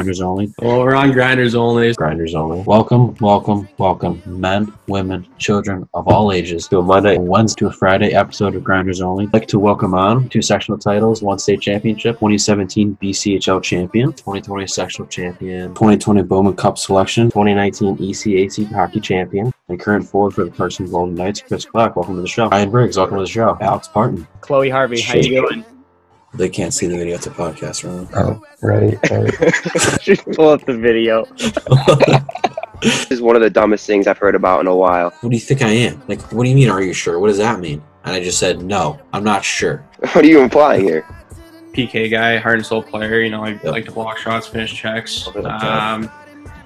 Grinders only. Well, we're on grinders only. Grinders only. Welcome, welcome, welcome, men, women, children of all ages to a Monday, Wednesday, to a Friday episode of Grinders Only. I'd like to welcome on two sectional titles, one state championship, 2017 BCHL champion, 2020 sectional champion, 2020 Bowman Cup selection, 2019 ECAC hockey champion, and current forward for the Clarkson Golden Knights, Chris Clark. Welcome to the show. Ryan Briggs, welcome to the show. Alex Parton. Chloe Harvey, how you doing? They can't see the video. It's a podcast, right? Oh, right, right. Just pull up the video. This is one of the dumbest things I've heard about in a while. What do you think I am? Like, what do you mean, are you sure? What does that mean? And I just said, no, I'm not sure. What are you implying here? PK guy, heart and soul player. You know, I Yep. like to block shots, finish checks. Love it, okay. Um,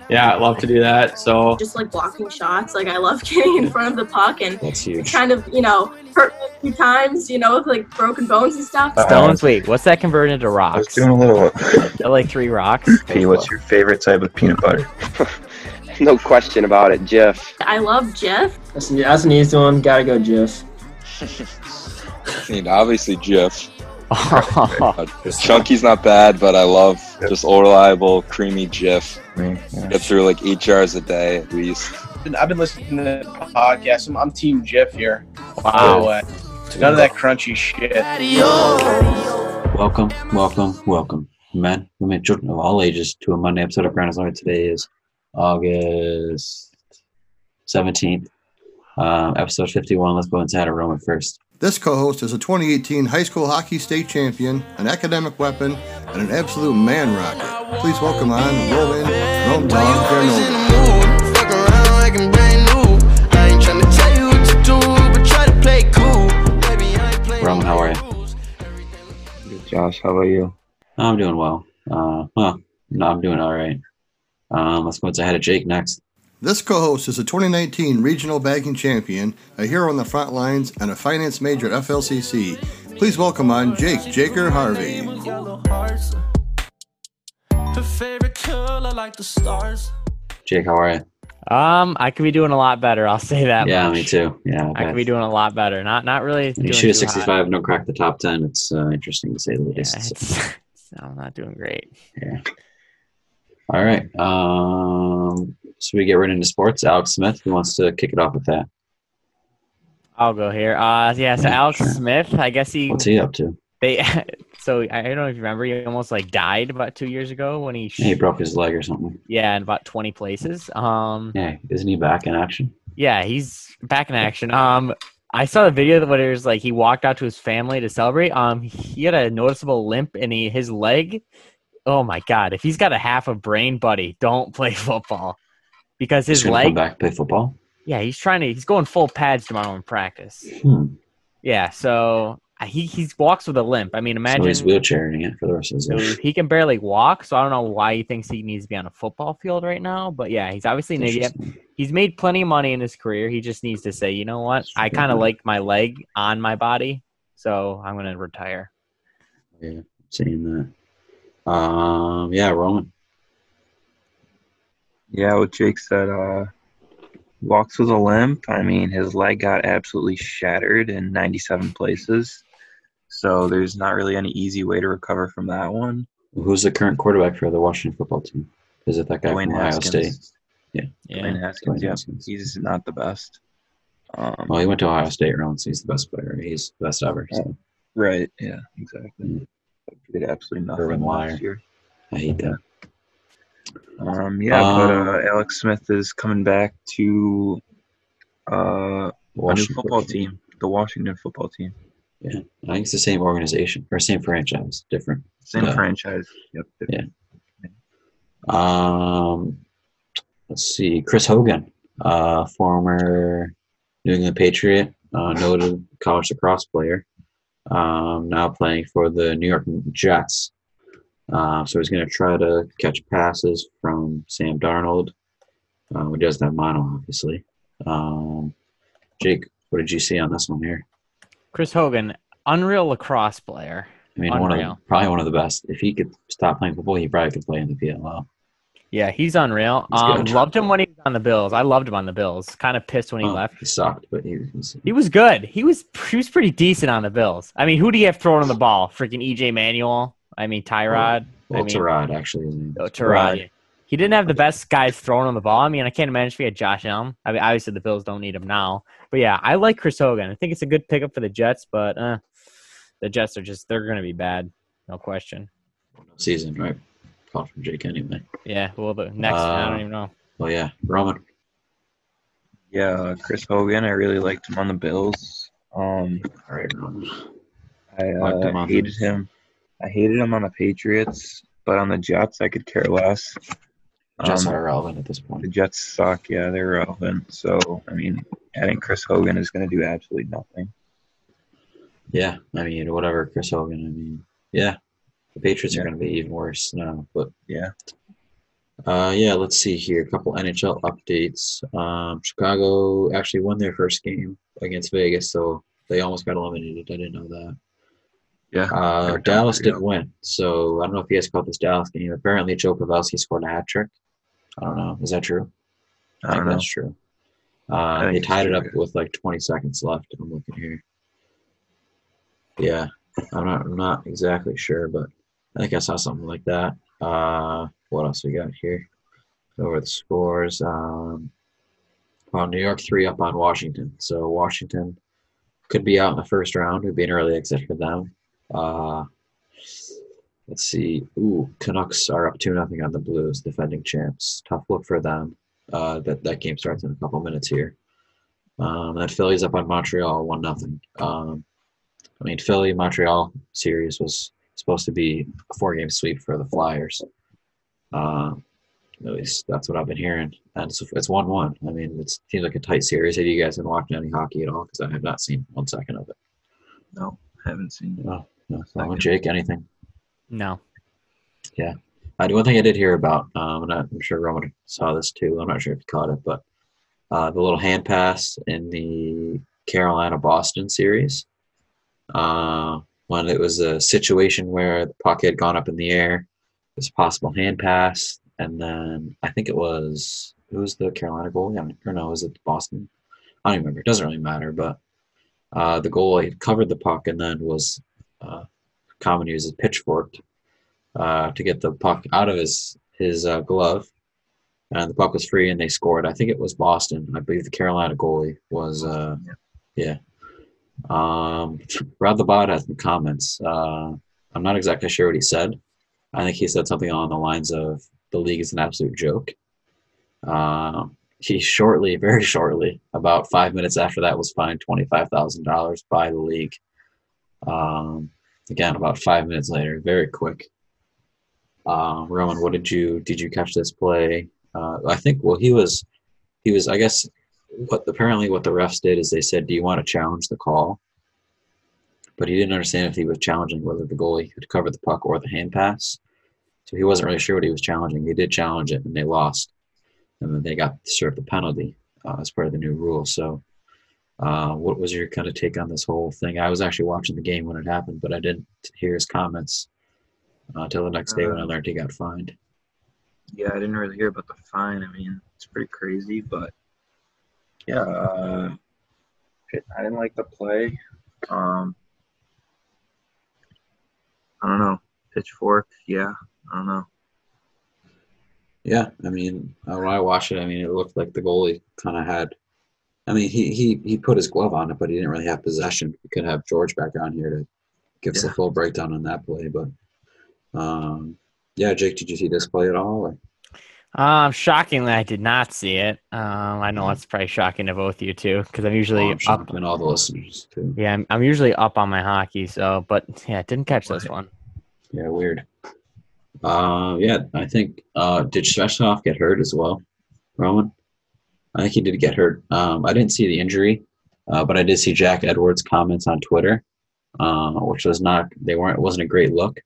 yeah, I love to do that. So just like blocking shots. Like I love getting in front of the puck and That's it huge. kind of, you know, hurt me a few times, you know, with like broken bones and stuff. Uh, Stones, wait, what's that converted into I was rocks? doing a little. They're like three rocks. P, what's your favorite type of peanut butter? No question about it, Jeff. I love Jeff. That's, that's an easy one. Gotta go, Jeff. I mean, obviously Jif. Uh, Chunky's not bad, but I love just all reliable, creamy Jif. Yeah. Get through like eight jars a day at least. I've been listening to the podcast. I'm, I'm Team Jeff here. wow. So, uh, none of that crunchy shit. Welcome, welcome, welcome, men, women, children of all ages to a Monday episode of Grinders Only. Today is August 17th, um, episode 51. Let's go inside of Roman first. This co-host is a 2018 high school hockey state champion, an academic weapon, and an absolute man rocket. Please welcome on Roman Rome Dog Granola. Roman, how are you? Good, Josh. How about you? I'm doing well. Uh, well, no, I'm doing all right. Um, let's go inside of Jake next. This co-host is a 2019 regional bagging champion, a hero on the front lines, and a finance major at FLCC. Please welcome on Jake Jaker Harvey. Jake, how are you? Um, I could be doing a lot better. I'll say that. yeah, much. me too. Yeah, I could be doing a lot better. Not, not really. When you doing shoot a 65 and don't crack the top 10, it's uh, interesting to say the Yeah, least. it's, it's- I'm not doing great. Yeah. All right. Um, so we get right into sports. Alex Smith, who wants to kick it off with that? I'll go here. Uh, yeah. So Alex. Smith, I guess he What's he up to? they. So I don't know if you remember, he almost like died about two years ago when he. He broke his leg or something. Yeah, in about 20 places. Um, Yeah, isn't he back in action? Yeah, he's back in action. Um, I saw the video that it was like he walked out to his family to celebrate. Um, he had a noticeable limp in he, his leg. Oh my god! If he's got a half a brain, buddy, don't play football because his gonna come leg. back play football. Yeah, he's trying to. He's going full pads tomorrow in practice. Hmm. Yeah, so he he walks with a limp. I mean, So imagine he's wheelchairing it for the rest of his life. he can barely walk. So I don't know why he thinks he needs to be on a football field right now. But yeah, he's obviously an idiot he's made plenty of money in his career. He just needs to say, you know what? I kind of like my leg on my body, so I'm gonna retire. Yeah, seeing that. Um, yeah, Roman. Yeah, what Jake said. Uh, walks with a limp. I mean, his leg got absolutely shattered in 97 places. So there's not really any easy way to recover from that one. Who's the current quarterback for the Washington football team? Is it that guy Dwayne from Ohio Haskins. State? Yeah, Dwayne Haskins. Dwayne Yeah, Haskins. he's not the best. Um, Well, he went to Ohio State, Roman, so he's the best player. He's the best ever. So right. Yeah. Exactly. Mm. Did absolutely nothing Urban Meyer. last year. I hate that. Um, yeah, but Um, uh, Alex Smith is coming back to uh, a new Washington football team, the Washington football team. Yeah, I think it's the same organization or same franchise, different. Same Yeah. franchise. Yep. Yeah. Um, let's see, Chris Hogan, uh, former New England Patriot, uh, noted college lacrosse player, um, now playing for the New York Jets. Uh, so he's going to try to catch passes from Sam Darnold, uh, who doesn't have mono, obviously. Um, Jake, what did you see on this one here? Chris Hogan, unreal lacrosse player. I mean, one of Unreal. probably one of the best. If he could stop playing football, he probably could play in the PLL. Yeah, he's unreal. He's um, loved him when he was on the Bills. I loved him on the Bills. Kind of pissed when he Oh, left. He sucked, but he was. He was good. He was he was pretty decent on the Bills. I mean, who do you have throwing on the ball? Freaking EJ Manuel. I mean, Tyrod. I Well, mean- Terod actually. His name. Oh, Terod. He didn't have the best guys throwing on the ball. I mean, I can't imagine if he had Josh Allen. I mean, obviously the Bills don't need him now. But yeah, I like Chris Hogan. I think it's a good pickup for the Jets, but uh, the Jets are just they're going to be bad, no question. Season, right? Called from Jake anyway. Yeah, well, the next I Uh, don't even know. Well, yeah, Roman. Yeah, uh, Chris Hogan. I really liked him on the Bills. Um, All right, Roman. I Liked him uh, on hated the- him. I hated him on the Patriots, but on the Jets, I could care less. Jets Um, are irrelevant at this point. the. Jets suck. Yeah, they're relevant. So, I mean, adding Chris Hogan is going to do absolutely nothing. Yeah, I mean, whatever, Chris Hogan. I mean, yeah, the Patriots are going to be even worse now. But Yeah. uh, yeah, let's see here. A couple NHL updates. Um, Chicago actually won their first game against Vegas, so they almost got eliminated. I didn't know that. Yeah. Uh, Dallas did win, so I don't know if you guys caught this Dallas game. Apparently, Joe Pavelski scored a hat trick. I don't know. Is that true? I think don't know. that's true. Uh, they tied it up yeah. with like 20 seconds left. I'm looking here. Yeah, I'm not. I'm not exactly sure, but I think I saw something like that. Uh, what else we got here? Over the scores. Um, well, New York three up on Washington. So Washington could be out in the first round. It would be an early exit for them. Uh, let's see. Ooh, Canucks are up two nothing on the Blues, defending champs. Tough look for them. Uh, that that game starts in a couple minutes here. Um, then Philly's up on Montreal, one nothing. Um, I mean, Philly Montreal series was supposed to be a four game sweep for the Flyers. Uh, at least that's what I've been hearing, and it's it's one one. I mean, it seems like a tight series. Have you guys been watching any hockey at all? Because I have not seen one second of it. No, haven't seen. No, no. Jake, anything? No. Yeah. I do one thing I did hear about, um, and I'm sure Roman saw this too. I'm not sure if you caught it, but uh, the little hand pass in the Carolina Boston series, uh, when it was a situation where the puck had gone up in the air, it was a possible hand pass, and then I think it was who was the Carolina goalie? I mean, or no, was it Boston? I don't even remember. It doesn't really matter, but uh, the goalie covered the puck and then was uh, common use as pitchforked uh, to get the puck out of his his uh, glove, and the puck was free, and they scored. I think it was Boston. I believe the Carolina goalie was. Uh, yeah. Um, Bot has some comments. Uh, I'm not exactly sure what he said. I think he said something along the lines of the league is an absolute joke. Uh, he shortly, very shortly, about five minutes after that, was fined twenty five thousand dollars by the league. Um, again, about five minutes later, very quick. Uh, Roman, what did you did you catch this play? Uh, I think well he was he was I guess what apparently what the refs did is they said, "Do you want to challenge the call?" But he didn't understand if he was challenging whether the goalie could cover the puck or the hand pass. So he wasn't really sure what he was challenging. He did challenge it, and they lost, and then they got served the penalty uh, as part of the new rule. So, uh, what was your kind of take on this whole thing? I was actually watching the game when it happened, but I didn't hear his comments uh, until the next day when I Uh, learned he got fined. Yeah, I didn't really hear about the fine. I mean, it's pretty crazy, but yeah, uh, I didn't like the play. Um, I don't know. Pitchfork, yeah, I don't know. Yeah, I mean, uh, when I watched it, I mean, it looked like the goalie kind of had. I mean, he, he he put his glove on it, but he didn't really have possession. We could have George back on here to give us a full breakdown on that play. But, um, yeah, Jake, did you see this play at all? Or? Um, shockingly, I did not see it. Um, I know that's probably shocking to both you too, because I'm usually Oh, I'm up. shocked, and all the listeners too. Yeah, I'm, I'm usually up on my hockey. So, but yeah, didn't catch this one. Yeah, weird. Uh, yeah, I think uh, did Svechnikov get hurt as well, Roman? I think he did get hurt. Um, I didn't see the injury, uh, but I did see Jack Edwards' comments on Twitter, uh, which was not they weren't it wasn't a great look.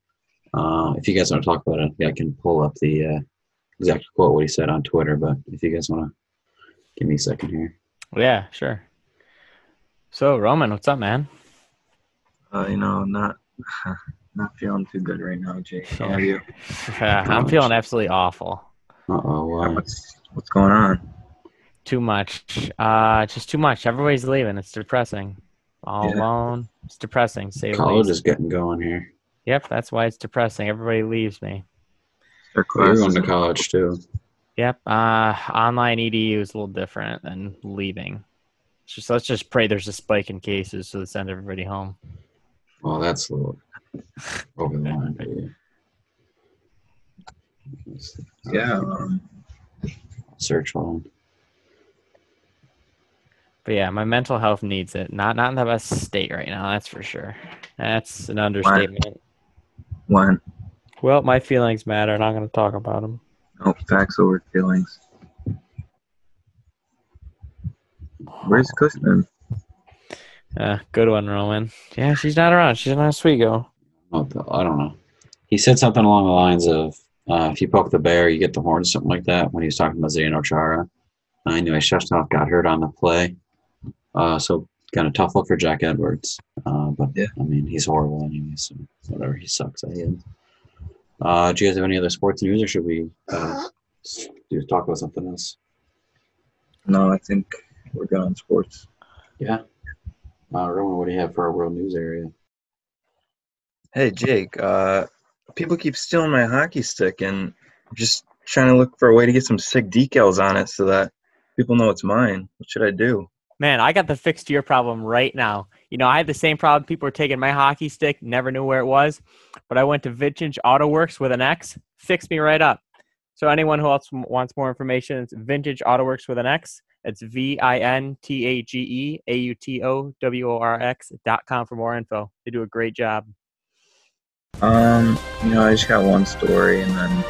Uh, if you guys want to talk about it, I can pull up the uh, exact quote what he said on Twitter. But if you guys want to give me a second here, Yeah, sure. So, Roman, what's up, man? Uh, you know, not not feeling too good right now, Jake. How are you? I'm feeling absolutely awful. uh oh, uh, What's what's going on? Too much. Uh, just too much. Everybody's leaving. It's depressing. All Yeah. alone. It's depressing. to Say college least. is getting going here. Yep, that's why it's depressing. Everybody leaves me. Their you're going to college too. Yep. Uh, online EDU is a little different than leaving. It's just let's just pray there's a spike in cases, so they send everybody home. Well, that's a little over the line. Yeah. Um, Search one. But yeah, my mental health needs it. Not not in the best state right now. That's for sure. That's an understatement. one. Well, my feelings matter, and I'm not going to talk about them. Oh, facts over feelings. Where's Cushman? Uh, good one, Roman. Yeah, she's not around. She's in Oswego. What the- I don't know. He said something along the lines of, uh, "If you poke the bear, you get the horn," something like that. When he was talking about Zdeno Chara. Uh, anyway, Shestov got hurt on the play, uh, so kind of tough luck for Jack Edwards. Uh, but Yeah. I mean, he's horrible anyway, so whatever. He sucks. I hate. Uh, do you guys have any other sports news, or should we uh, s- talk about something else? No, I think we're good on sports. Yeah. Uh, Roman, what do you have for our world news area? Hey, Jake. Uh, people keep stealing my hockey stick, and I'm just trying to look for a way to get some sick decals on it so that people know it's mine. What should I do? Man, I got the fix to your problem right now. You know, I had the same problem. People were taking my hockey stick, never knew where it was, but I went to Vintage Auto Works with an X, fixed me right up. So anyone who else wants more information, it's Vintage Auto Works with an X. It's V I N T A G E A U T O W O R X dot com for more info. They do a great job. Um, you know, I just got one story, and then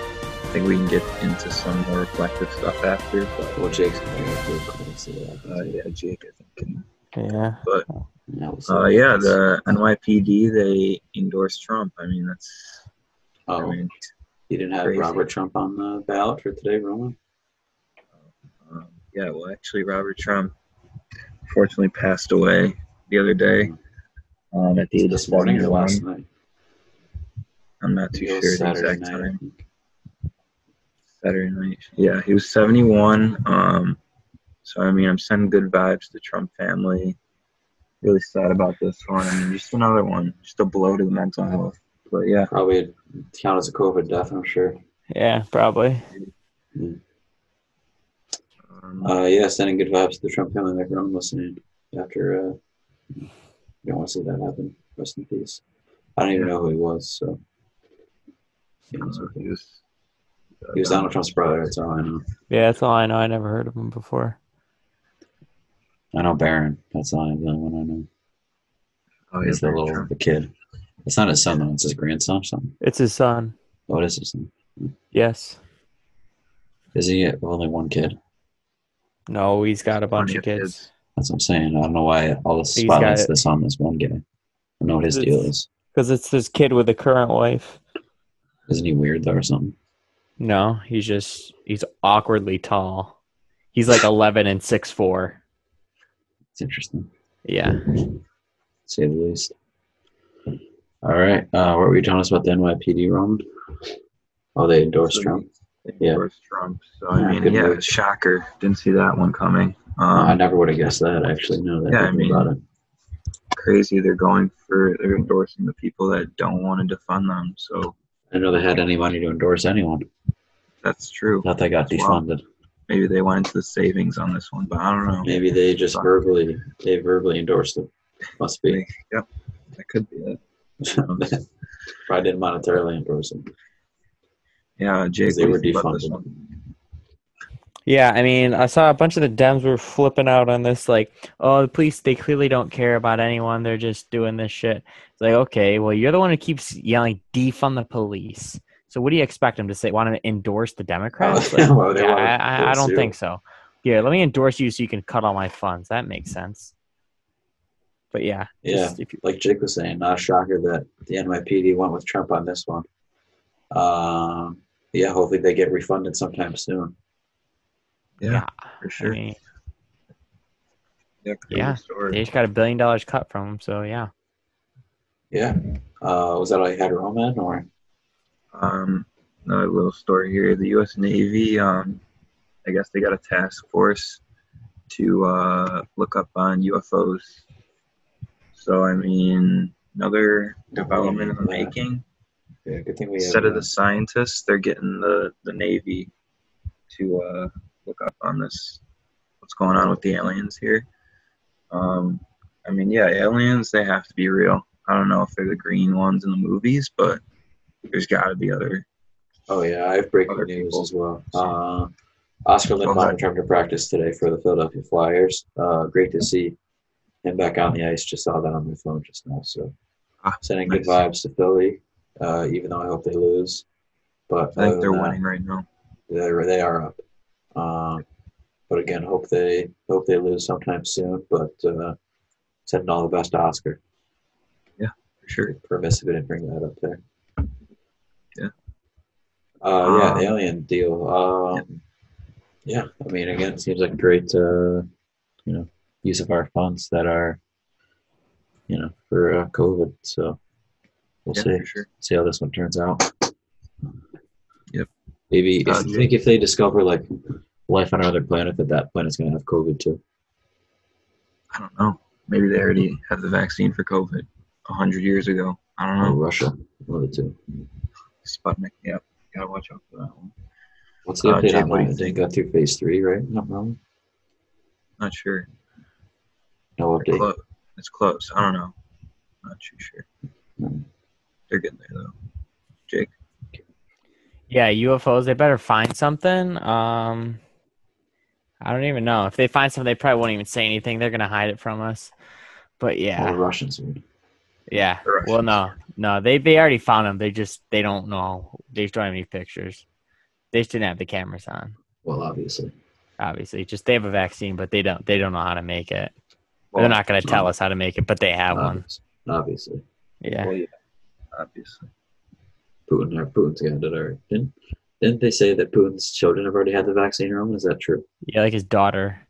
I think we can get into some more reflective stuff after. But Well, Jake's going to do credits to that. uh, yeah, Jake, I think. Can, Yeah. but Yeah, uh, yeah, the NYPD they endorsed Trump. I mean, that's. Oh, I mean, you didn't have crazy. Robert Trump on the ballot for today, Roman? um, yeah. Well, actually, Robert Trump fortunately passed away the other day. Um, at the age of This morning or last night? I'm not too sure the Saturday exact night, time. Think. Saturday night. Yeah, he was 71. Um, so I mean, I'm sending good vibes to the Trump family. Really sad about this one. I mean, just another one, just a blow to the mental health. But yeah, Probably count as a COVID death, I'm sure. Yeah, probably. um, Uh, yeah, sending good vibes to the Trump family like Roman was saying after, uh, you don't want to see that happen. Rest in peace. I don't even know who he was, so. Yeah, it's okay. he was, He was Donald Trump's brother, that's all I know. Yeah, that's all I know. I never heard of him before. I know Barron. That's all, the only one I know. Oh, He's the little, Trump. the kid. It's not his son, though. It's his grandson or something. It's his son. Oh, it is his son. Yes. Is he only one kid? No, he's got a bunch Plenty of of kids. kids. That's what I'm saying. I don't know why all the spotlight's this on this one guy. I don't know what his deal is. Because it's this kid with a current wife. Isn't he weird though or something? No, he's just he's awkwardly tall. He's like eleven and six four. It's interesting. Yeah. to say the least. All right. Uh, what were you telling us about the NYPD, Roman? Oh, they endorsed So- Trump. They Yeah. endorsed Trump. So I Yeah, mean, good yeah, move. shocker. Didn't see that one coming. Oh, I Um, never would have guessed that. Actually, no, that Yeah, I mean- about it. crazy. They're going for they're endorsing the people that don't want to defund them. So I didn't know they had any money to endorse anyone. That's true. Thought they got Well, defunded. Maybe they went into the savings on this one, but I don't know. Maybe they just verbally they verbally endorsed it. Must be. Yep, that could be it. Probably didn't monetarily endorse it Yeah, Jake, they were do you think about this defunded. Yeah, I mean, I saw a bunch of the Dems were flipping out on this, like, oh, the police, they clearly don't care about anyone. They're just doing this shit. It's like, okay, well, you're the one who keeps yelling, defund the police. So what do you expect them to say? Want to endorse the Democrats? Like, Well, yeah, I, I, I don't you. think so. Yeah, let me endorse you so you can cut all my funds. That makes sense. But yeah, Yeah, just if you, like Jake was saying, not a shocker that the NYPD went with Trump on this one. Um, yeah, hopefully they get refunded sometime soon. Yeah, yeah, for I sure. mean, yeah, yeah, they just got a billion dollars cut from them. So yeah. Yeah. Uh, was that all you had, Roman, or? Um, another little story here. The U.S. Navy, um, I guess they got a task force to uh, look up on UFOs. So I mean, another development in the making. Yeah, good thing we have. Instead of uh, the scientists, they're getting the the Navy to uh, look up on this. What's going on with the aliens here? Um, I mean, yeah, aliens they have to be real. I don't know if they're the green ones in the movies, but there's got to be other. Oh yeah, I have breaking news people. as well. Uh, Oskar ahead. returned to practice today for the Philadelphia Flyers. Uh, great to see him back on the ice. Just saw that on my phone just now. So Ah, sending good vibes to Philly, uh, even though I hope they lose. But I think they're that, winning right now. They're, they are up. Um, but again, hope they hope they lose sometime soon. But uh, sending all the best to Oskar. Yeah, for sure. Remiss if didn't bring that up there. Yeah. Uh, yeah, Um, the alien deal. Um, yeah, I mean, again, it seems like a great, uh, you know, use of our funds that are, you know, for uh, COVID. So we'll Yeah, see. sure. See how this one turns out. Yep. Maybe Uh, if you think if they discover like life on another planet, that that planet's gonna have COVID too. I don't know. Maybe they already have the vaccine for COVID a hundred years ago. I don't Or know. Russia, one of the two. Sputnik. Yep. Gotta watch out for that one. What's the Uh, update Jake, on what that? you They got through phase three, right? No problem. Not sure. No update. close. It's close. I don't know. Not too sure. No. They're getting there though. Jake. Yeah, UFOs. They better find something. Um, I don't even know if they find something. They probably won't even say anything. They're gonna hide it from us. But Well, yeah, the Russians would. Yeah. Well, no, no. They they already found them. They just they don't know. They just don't have any pictures. They just didn't have the cameras on. Well, obviously. Obviously, just they have a vaccine, but they don't. They don't know how to make it. Well, They're not gonna tell us how to make it, but they have one. Obviously. Obviously. Yeah. Well, yeah. Obviously. Putin or Putin's got it already. Didn't, didn't they say that Putin's children have already had the vaccine, Roman? Is that true? Yeah, like his daughter.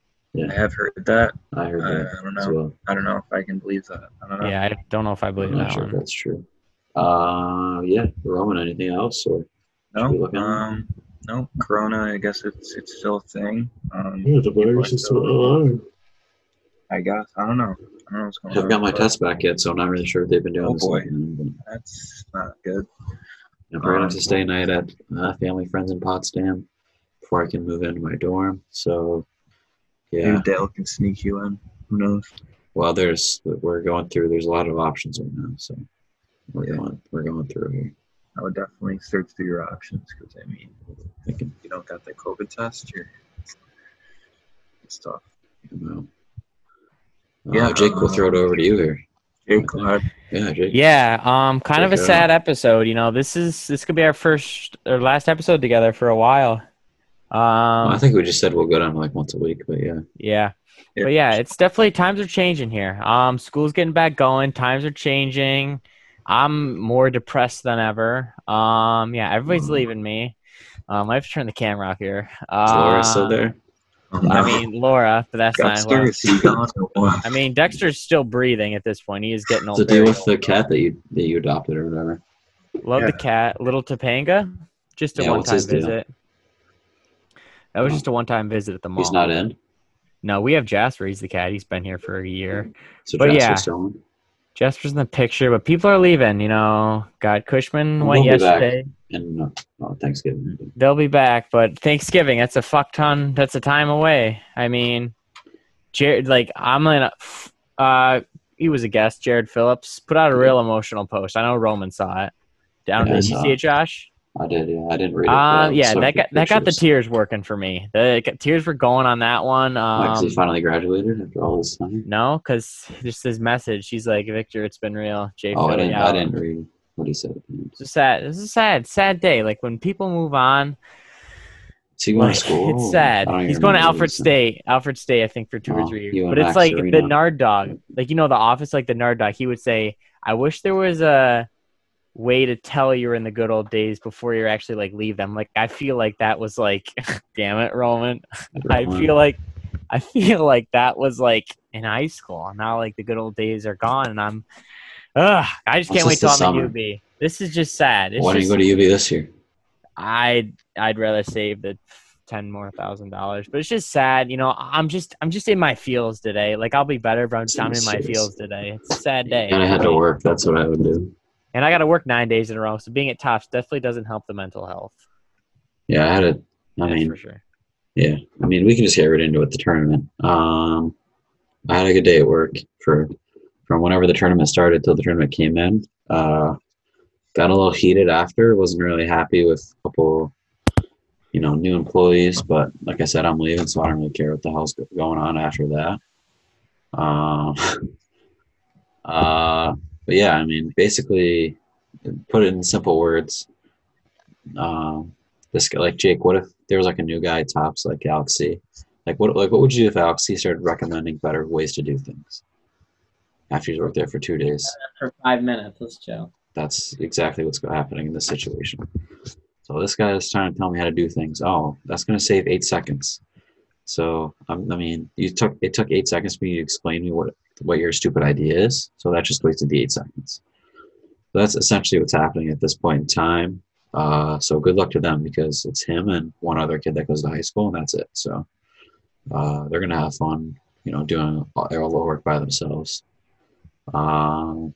I have heard that. I heard I, that I don't as know. well. I don't know if I can believe that. I don't know. Yeah, I don't know if I believe I'm not that sure if that's true. Uh, yeah, Roman, anything else? Or No. Should we look at it? Um. No. Corona. I guess it's it's still a thing. Um. the people are still- I guess. I don't know. I don't know what's I going on. haven't got my test back yet, so I'm not really sure if they've been doing Oh, this. boy. again, but That's not good. I'm gonna have to Um, stay a night at uh, family friends in Potsdam before I can move into my dorm. So, yeah. Maybe Dale can sneak you in. Who knows? Well, there's we're going through. There's a lot of options right now, so we're Yeah. going we're going through here. I would definitely search through your options because I mean, Thinking, you don't got the COVID test, you're it's tough. you know. Uh, Yeah, Jake, we'll throw it over to you here. Jake, go ahead. Yeah, Jake. Yeah, um, kind of a Check it sad episode. You know, this is this could be our first or last episode together for a while. Well, Um, I think we just said we'll go down like once a week, but yeah. yeah, Yeah. but yeah, it's definitely times are changing here. Um, school's getting back going. Times are changing. I'm more depressed than ever. Um, yeah, everybody's Mm. leaving me. Um, I have to turn the camera off here. Is Laura still Uh, there? Oh, I mean, Laura, but that's not. Dexter, Well, is he gone? I mean, Dexter's still breathing at this point. He is getting old. the deal very with the old. cat that you that you adopted or whatever? Love the cat. Little Topanga. Just a Yeah, one-time his deal? That was Oh. just a one time visit at the mall. He's not in. No, we have Jasper. He's the cat. He's been here for a year. So But Jasper's yeah. in. Jasper's in the picture, but people are leaving. You know, got Cushman went yesterday. And uh, oh, Thanksgiving. They'll be back, but Thanksgiving, that's a fuck ton. That's a time away. I mean, Jared, like, I'm gonna, uh, he was a guest, Jared Phillips, put out a real emotional post. I know Roman saw it. Down, Yeah, did you see it, Josh? I did. Yeah, I didn't read it. Uh, yeah, that got that got the tears working for me. The got- tears were going on that one. Um, he finally graduated after all this time. no, because just his message. He's like, Victor, it's been real. Jay Oh, I didn't. out." I didn't read what he said. It's a sad. It's a sad, sad day. Like when people move on, Is he going to school? it's sad. I don't even He's going to remember what he Alfred. State. Alfred State, I think, for two or three years. But it's like the Nard Dog. Like you know, the Office, like the Nard Dog. He would say, "I wish there was a way to tell you're in the good old days before you're actually like leave them." Like I feel like that was like, damn it, Roman. I feel like I feel like that was like in high school. Now like the good old days are gone, and I'm. Ugh, I just can't wait till this I'm summer? at UB. This is just sad. It's Why don't you go to UB this year? I'd I'd rather save the ten more thousand dollars. But it's just sad, you know. I'm just I'm just in my feels today. Like I'll be better, but I'm, I'm in my feels today. It's a sad day. And I had to work. That's what I would do. And I got to work nine days in a row, so being at tops definitely doesn't help the mental health. Yeah, I had a. I That's mean, for sure. yeah. I mean, we can just get right into it. The tournament. Um, I had a good day at work for from whenever the tournament started till the tournament came in. Uh, got a little heated after. Wasn't really happy with a couple, you know, new employees. But like I said, I'm leaving, so I don't really care what the hell's going on after that. Um, uh, but yeah, I mean, basically, put it in simple words. Um, this guy, like Jake, what if there was like a new guy tops like Alex C? Like what like what would you do if Alex C started recommending better ways to do things after he's worked there for two days? For five minutes, let's chill. That's exactly what's happening in this situation. So this guy is trying to tell me how to do things. Oh, that's going to save eight seconds. So um, I mean, you took it took eight seconds for you to explain me what what your stupid idea is. So that just wasted the eight seconds. So that's essentially what's happening at this point in time. Uh, so good luck to them because it's him and one other kid that goes to high school, and that's it. So uh, they're gonna have fun, you know, doing all, all the work by themselves. Um,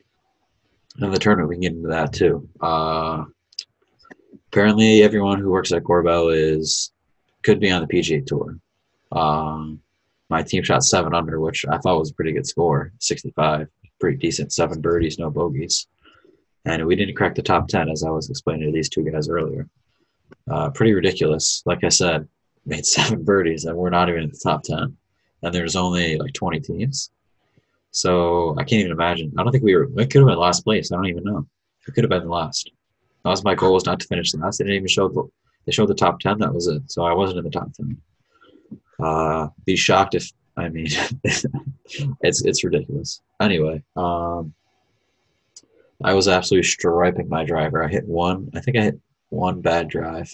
and the tournament, we can get into that too. Uh, apparently, everyone who works at Corbell is could be on the PGA Tour. Um, my team shot seven under, which I thought was a pretty good score, 65, pretty decent, seven birdies, no bogeys, and we didn't crack the top ten as I was explaining to these two guys earlier. Uh, pretty ridiculous. Like I said, made seven birdies and we're not even in the top ten, and there's only like 20 teams. So I can't even imagine. I don't think we were. We could have been last place. I don't even know. We could have been last. That was my goal was not to finish last. They didn't even show the. They showed the top ten. That was it. So I wasn't in the top ten. Uh, be shocked if I mean, it's it's ridiculous. Anyway, um, I was absolutely striping my driver. I hit one. I think I hit one bad drive.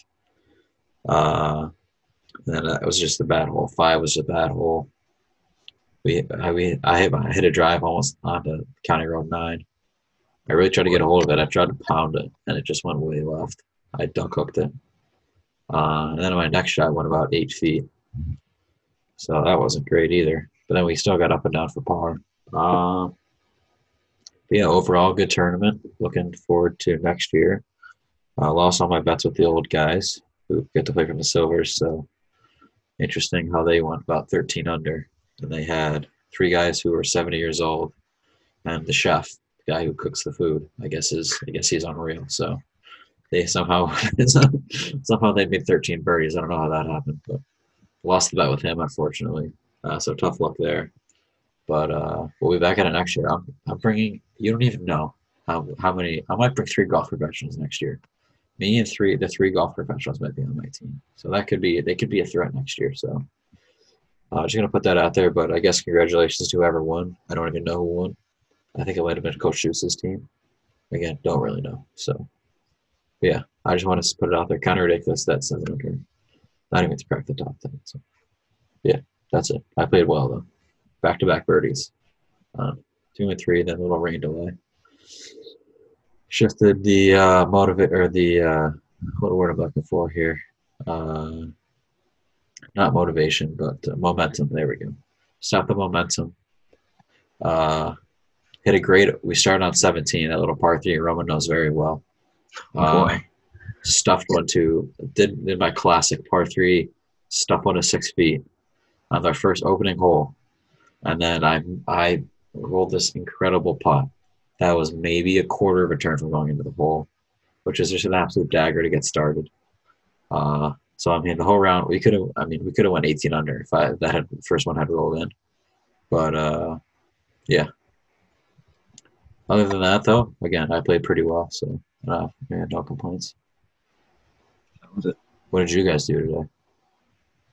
Uh, then it was just a bad hole. Five was a bad hole. We I we I hit I hit a drive almost onto County Road nine. I really tried to get a hold of it. I tried to pound it, and it just went way left. I duck hooked it. Uh, and then my next shot went about eight feet. So that wasn't great either. But then we still got up and down for par. Uh, yeah, overall, good tournament. Looking forward to next year. I lost all my bets with the old guys who get to play from the Silvers. So interesting how they went about 13 under. And they had three guys who were 70 years old and the chef, the guy who cooks the food. I guess is I guess he's unreal. So they somehow somehow they made 13 birdies. I don't know how that happened, but lost the bet with him unfortunately. Uh, so tough luck there. But uh, we'll be back at it next year. I'm, I'm bringing. You don't even know how how many. I might bring three golf professionals next year. Me and three the three golf professionals might be on my team. So that could be they could be a threat next year. So I'm uh, just gonna put that out there. But I guess congratulations to whoever won. I don't even know who won. I think it might have been Coach Seuss's team. Again, don't really know. So yeah, I just want to put it out there. Kind of ridiculous that seven under, not even to crack the top ten. So yeah, that's it. I played well though. Back to back birdies. Um, two and three, then a little rain delay. Shifted the uh, motivate or the uh, what word I'm looking for here. Uh, not motivation, but uh, momentum. There we go. Stop the momentum. Uh, hit a great. We started on 17, that little par three. Roman knows very well. Oh, boy. Stuffed one to did did my classic par three, stuff one to six feet on our first opening hole, and then I I rolled this incredible putt that was maybe a quarter of a turn from going into the hole, which is just an absolute dagger to get started. Uh, so I mean, the whole round we could have. I mean, we could have went 18 under if I that had first one had rolled in, but uh, yeah. Other than that, though, again, I played pretty well, so uh, yeah, no complaints. Was it. What did you guys do today?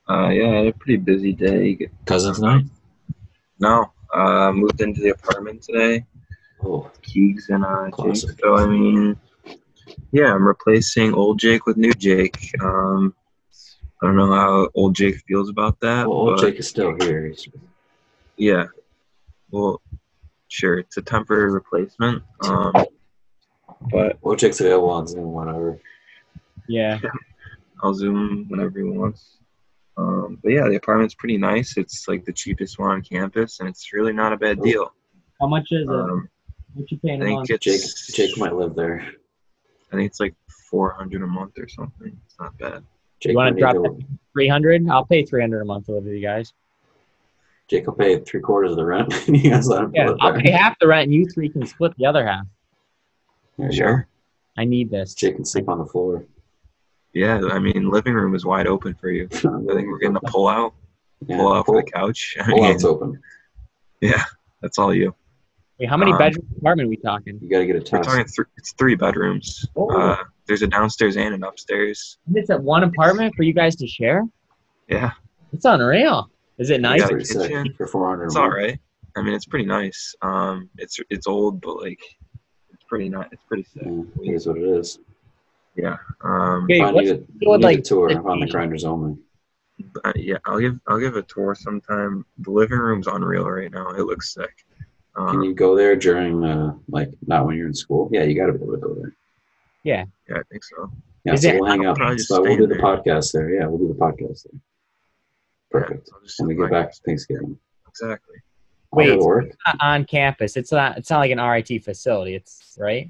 Uh, yeah, I had a pretty busy day. Cousins night? No, uh, moved into the apartment today. Oh, Keegs and uh, Jake. So I mean, yeah, I'm replacing old Jake with new Jake. Um, I don't know how old Jake feels about that. well, old Jake is still here. Yeah. Well, sure, it's a temporary replacement. Um, but old Jake's available on Zoom whenever. Yeah. I'll zoom whenever he wants. Um, but yeah, the apartment's pretty nice. It's like the cheapest one on campus, and it's really not a bad deal. How much is it? Um, What you paying I a think month? Jake Jake might live there. I think it's like four hundred a month or something. It's not bad. Jake You want to drop three hundred? I'll pay three hundred a month to live with you guys. Jake will pay three quarters of the rent. you guys let him Yeah, I'll there. pay half the rent, and you three can split the other half. There you go. Sure. I need this. Jake can sleep on the floor. Yeah, I mean, living room is wide open for you. I think we're getting a pull out, Yeah, pull out for the couch. I pull out's open. yeah, that's all you. Wait, how many Um, bedroom apartment we talking? You got to get a We're talking th- it's three bedrooms. Oh. Uh, there's a downstairs and an upstairs. And It's at one apartment for you guys to share. Yeah, It's unreal. Is it nice? Yeah. Pretty for four hundred. it's all right. I mean, it's pretty nice. Um, it's it's old, but like, it's pretty nice. It's pretty sick. Yeah, it is what it is. Yeah. Um, Okay, I what's need, a, the deal a like, tour the on the grinders only. uh, yeah, I'll give I'll give a tour sometime. The living room's unreal right now. It looks sick. Um, Can you go there during uh, like not when you're in school? Yeah, you got to be able to go there. yeah, Yeah, I think so. Yeah, Is so it- we'll hang out. So we'll do in the there. podcast there. Yeah, we'll do the podcast there. Perfect. Yeah, I'll just When we sit get back to Thanksgiving. Exactly. Wait. to work. Not on campus. It's not. It's not like an RIT facility. It's right,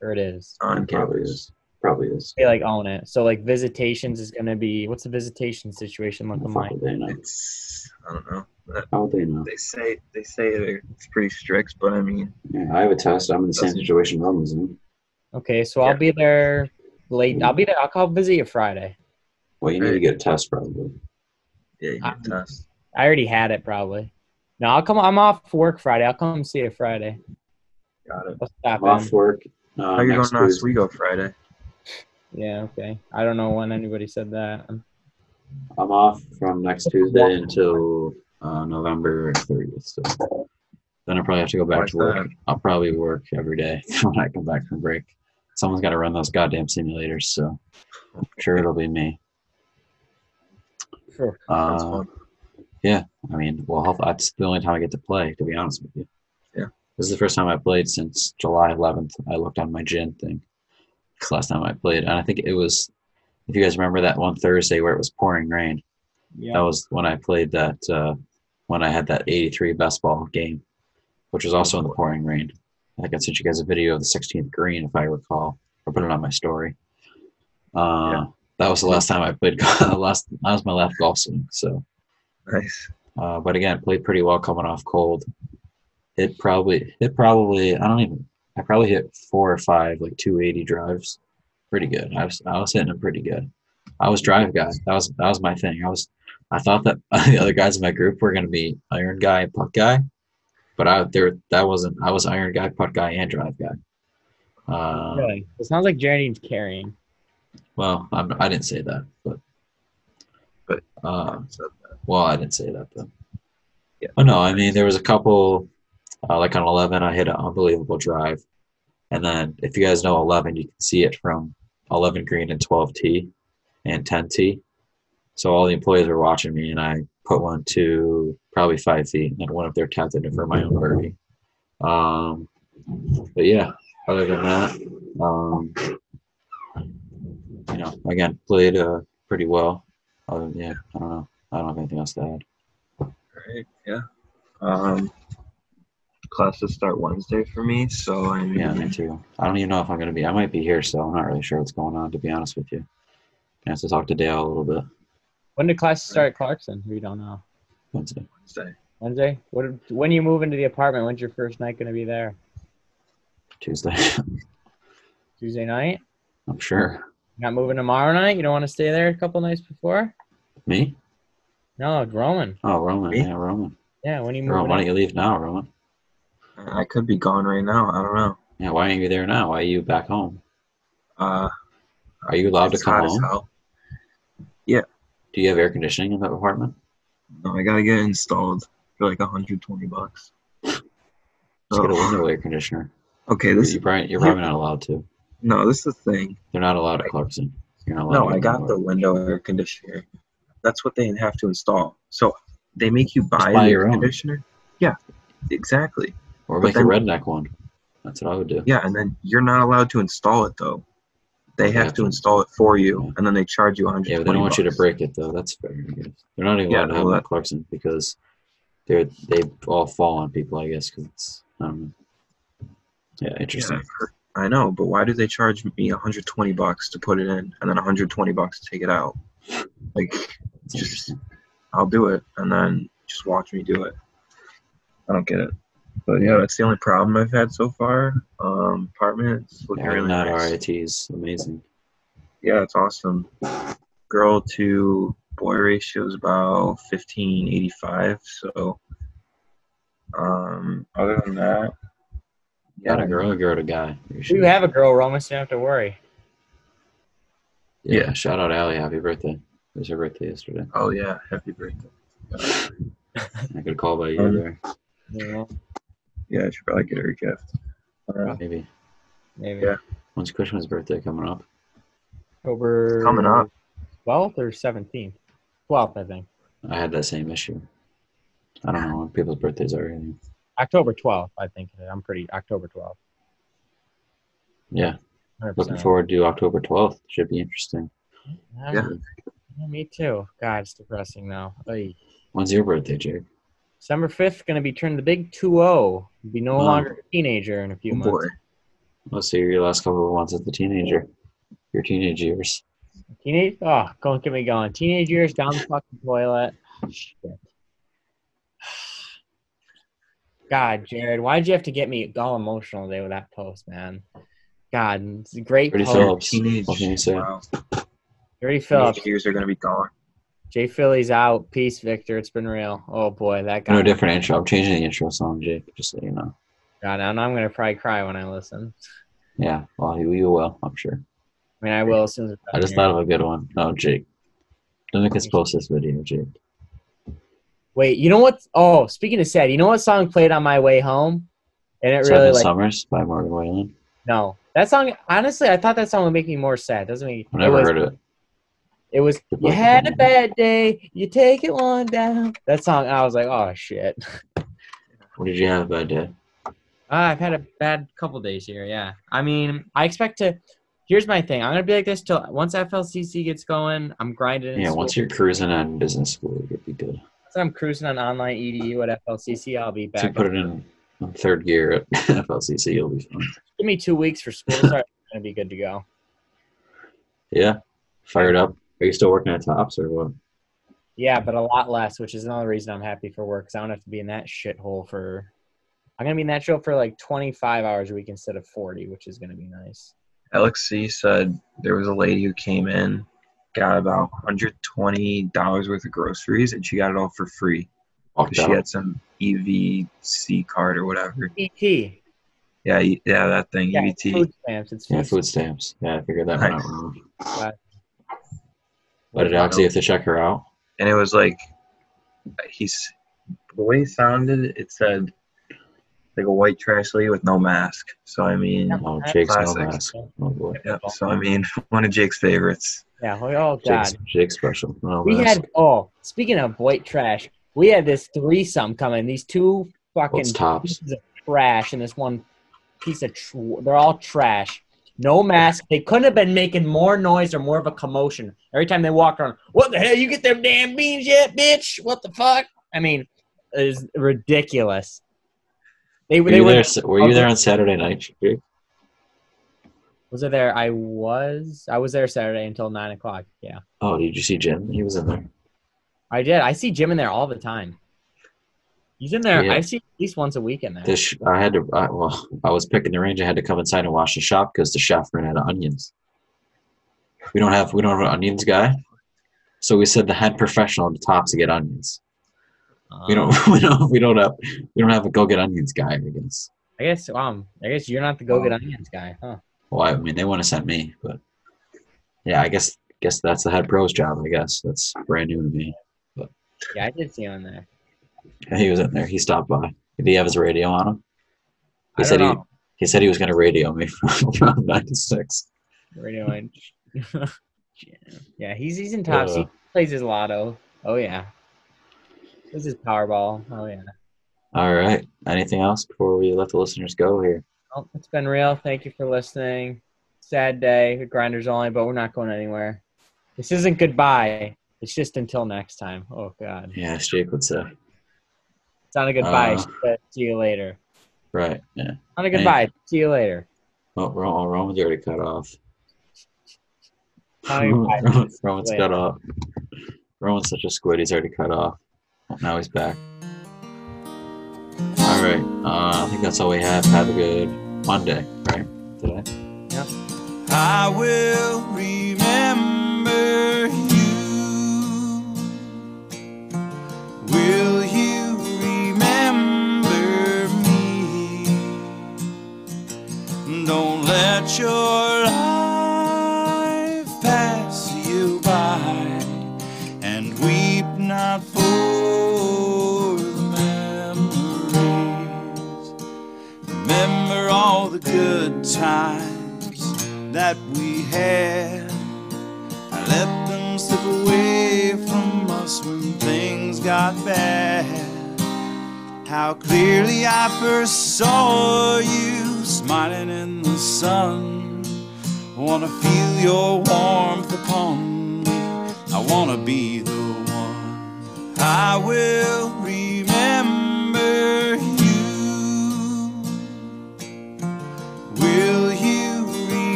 or it is. On Probably campus. Is. Probably is. They like own it. So like visitations is gonna be. What's the visitation situation looking Fuck like? would they know? It's I don't know. That- How would they know? They say they say it's pretty strict, but I mean, Yeah, I have a test. I'm in the same situation Roman's in. Okay, so I'll be there late. I'll be there. I'll call visit you Friday. Well, you need to get a test probably. yeah, you Uh, can test. I already had it probably. No, I'll come. I'm off work Friday. I'll come see you Friday. Got it. I'll stop I'm off work. Uh, How you going to Oswego Friday? Yeah. Okay. I don't know when anybody said that. I'm off from next Tuesday until uh, November 30th. So then I'll probably have to go back Why's to work. that? I'll probably work every day when I come back from break. Someone's got to run those goddamn simulators, so I'm sure it'll be me. Sure. Sounds Uh, fun. yeah, I mean, well, hope- that's the only time I get to play, to be honest with you. Yeah. This is the first time I played since July 11th. I looked on my GHIN thing. Last time I played. And I think it was, if you guys remember that one Thursday where it was pouring rain, that was when I played that, uh, when I had that 83 best ball game, which was also in the pouring rain. I think I sent you guys a video of the 16th green, if I recall. or put it on my story. Uh, Yeah. That was the last time I played. last that was my last golf swing. So, Nice. uh, but again, played pretty well coming off cold. It probably it probably I don't even I probably hit four or five like 280 drives. Pretty good. I was I was hitting them pretty good. I was drive guy. That was that was my thing. I was I thought that the other guys in my group were gonna be iron guy putt guy, but I there that wasn't. I was iron guy, putt guy, and drive guy. Uh, Really? It sounds like Geraldine's carrying. well, I'm, I didn't say that, but But- uh, well, I didn't say that though. Yeah. Oh no, I mean there was a couple, uh, like on 11, I hit an unbelievable drive, and then if you guys know 11, you can see it from 11 green and 12 tee, and 10 tee. So all the employees were watching me, and I put one to probably five feet, and went up there tapped it for my own birdie. Um, but yeah, other than that, um, you know, again, played uh, pretty well. Other yeah, I don't know. I don't have anything else to add. right. Yeah. Um, classes start Wednesday for me, so I mean, Yeah, me too. I don't even know if I'm gonna be. I might be here, so I'm not really sure what's going on. To be honest with you, I have to talk to Dale a little bit When did classes start at Clarkson? We don't know. Wednesday. Wednesday. Wednesday. What? When you move into the apartment? When's your first night going to be there? Tuesday. Tuesday night. I'm sure. Not moving tomorrow night. You don't want to stay there a couple nights before? Me? No, Roman. Oh, Roman. Me? Yeah, Roman. Yeah, when you Roman, move. why don't you leave now, Roman? I could be gone right now. I don't know. Yeah, why aren't you there now? Why are you back home? Uh, Are you allowed to come home? hell. Do you have air conditioning in that apartment? No, I gotta get it installed for like 120 bucks. Just get a window air conditioner. okay, this you probably, you're probably not allowed to. no, this is the thing. They're not allowed at Clarkson. You're not allowed No, I got the window air conditioner. That's what they have to install. So they make you buy, buy the your air own. conditioner. Yeah, exactly. Or make a redneck one. That's what I would do. Yeah, and then you're not allowed to install it though. They have to install it for you, and then they charge you 120 Yeah, but they don't want you to break it though. That's fair. They're not even Yeah, allowed to have well, that- Clarkson because they're they all fall on people. I guess because it's I don't know. Yeah, interesting. Yeah, I know, but why do they charge me 120 bucks to put it in and then 120 bucks to take it out? Like, interesting. I'll do it and then just watch me do it. I don't get it. But yeah, that's the only problem I've had so far. Um, apartment's looking Yeah, really not nice. RITs. Amazing. Yeah, it's awesome. Girl to boy ratio is about 1585. So, um, other than that, Got a girl, a girl to guy. You You have a girl, Roman, so you don't have to worry. Yeah, Yeah. shout out Allie. Happy birthday. It was her birthday yesterday. Oh yeah, happy birthday. I could call by you Um, there. Yeah, Yeah, I should probably get her a gift. Uh, Maybe. maybe. Yeah. When's Cushman's birthday coming up? October coming up. 12th or 17th? 12th, I think. I had that same issue. I don't know when people's birthdays are. Really. October 12th, I think. I'm pretty October 12th. Yeah, 100%. looking forward to October 12th. Should be interesting. Yeah, Yeah. yeah, me too. God, it's depressing now. Oy. When's your birthday, Jake? December 5th, going to be turned the big 2-0. Be no Wow. longer a teenager in a few Oh, months. Let's see your last couple of months as a teenager. Your teenage years. Teenage? Oh, don't get me going. Teenage years down the fucking toilet. Shit. God, Jared, why'd you have to get me all emotional today with that post, man? God, it's a great Pretty post. Phillips. Teenage. What can you say? Wow. Dirty Phillips. Teenage years are gonna be gone. Jay Philly's out. Peace, Victor. It's been real. Oh boy, that guy. No different intro. I'm changing the intro song, Jake, just so you know. God, now I'm gonna probably cry when I listen. Yeah, well, you, you will, I'm sure. I mean, I will as soon as. I just here. thought of a good one. No, Jake. Don't make us post this video, Jake. Wait, you know what? Oh, speaking of sad, you know what song played on my way home? And it Seven really like Summers by Morgan Wallen. no. That song, honestly, I thought that song would make me more sad. Doesn't make I've never it was, heard of it. It was you had a bad day, you take it one down. That song, I was like, oh shit. What did you have a bad day? Uh, I've had a bad couple days here. Yeah, I mean, I expect to. Here's my thing. I'm gonna be like this till once FLCC gets going. I'm grinding. in Yeah, school. once you're cruising on business school, you'll be good. Once I'm cruising on online EDU at FLCC, I'll be So you back. put it in, in third gear at FLCC, you'll be fine. Give me two weeks for school to start. I'm gonna be good to go. Yeah, fired up. Are you still working at Tops or what? Yeah, but a lot less, which is another reason I'm happy for work. Cause I don't have to be in that shithole for. I'm gonna be in that show for like 25 hours a week instead of 40, which is gonna be nice. LXC said there was a lady who came in, got about $120 worth of groceries, and she got it all for free. Walked She had some EVC card or whatever. ET. Yeah, yeah, that thing, Yeah, EBT. food stamps. It's Yeah, food food stamps. Yeah, I figured that one out. Nice. wrong. stamps. But did Oxy have to check her out? And it was like, he's, the way he sounded, it said, like a white trash lady with no mask. So, I mean, Oh, Jake's no mask. Oh boy, yeah, so, I mean, one of Jake's favorites. Yeah. Oh God. Jake's, Jake's special. No We mask. had oh, speaking of white trash, we had this threesome coming. These two fucking What's tops? pieces of trash and this one piece of tr- they're all trash. No mask. They couldn't have been making more noise or more of a commotion every time they walked around. What the hell? You get them damn beans yet, bitch? What the fuck? I mean, it is ridiculous. They Were they you, were. there, were you there on Saturday night, Was it there? I was. I was there Saturday until nine o'clock. Yeah, Oh, did you see Jim? He was in there. I did. I see Jim in there all the time. He's in there. Yeah. I see at least once a week in there. This I had to. I, well, I was picking the range. I had to come inside and wash the shop because the chef ran out of onions. We don't have we don't have an onions guy, so we said the head professional the tops to get onions. We Um, don't we don't we don't have we don't have a go get onions guy. I guess. I guess. Um. I guess you're not the go get onions guy, huh? Well, I mean they want to send me, but yeah, I guess guess that's the head pro's job. I guess that's brand new to me. Yeah, I did see in there. He was in there. He stopped by. Did he have his radio on him? He I said he he said he was going to radio me from nine to six. Radio and yeah, he's he's in tops. He Uh. plays his lotto. Oh yeah. This is Powerball. Oh yeah. All right. Anything else before we let the listeners go here? Well, it's been real. Thank you for listening. Sad day, grinders only, but we're not going anywhere. This isn't goodbye. It's just until next time. Oh God. Yeah, as Jake would say. It's not a goodbye. Uh, See you later. Right. Yeah. Oh, oh, not a goodbye. And, See you later. Well, wrong. Rome's already cut off. Roman's Roman's cut off. Roman's such a squid. He's already cut off. Now he's back. All right. Uh, I think that's all we have. Have a good Monday, right? Today. Yeah. I will remember.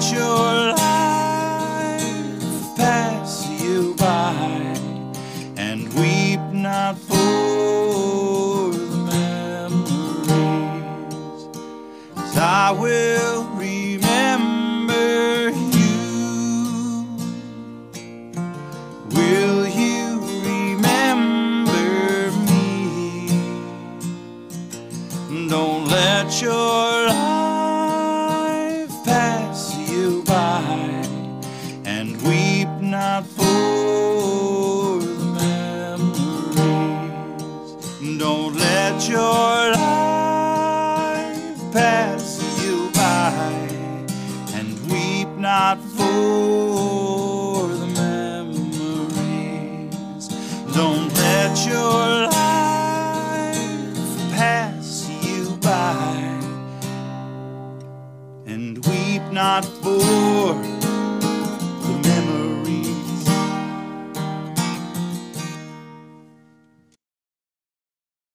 your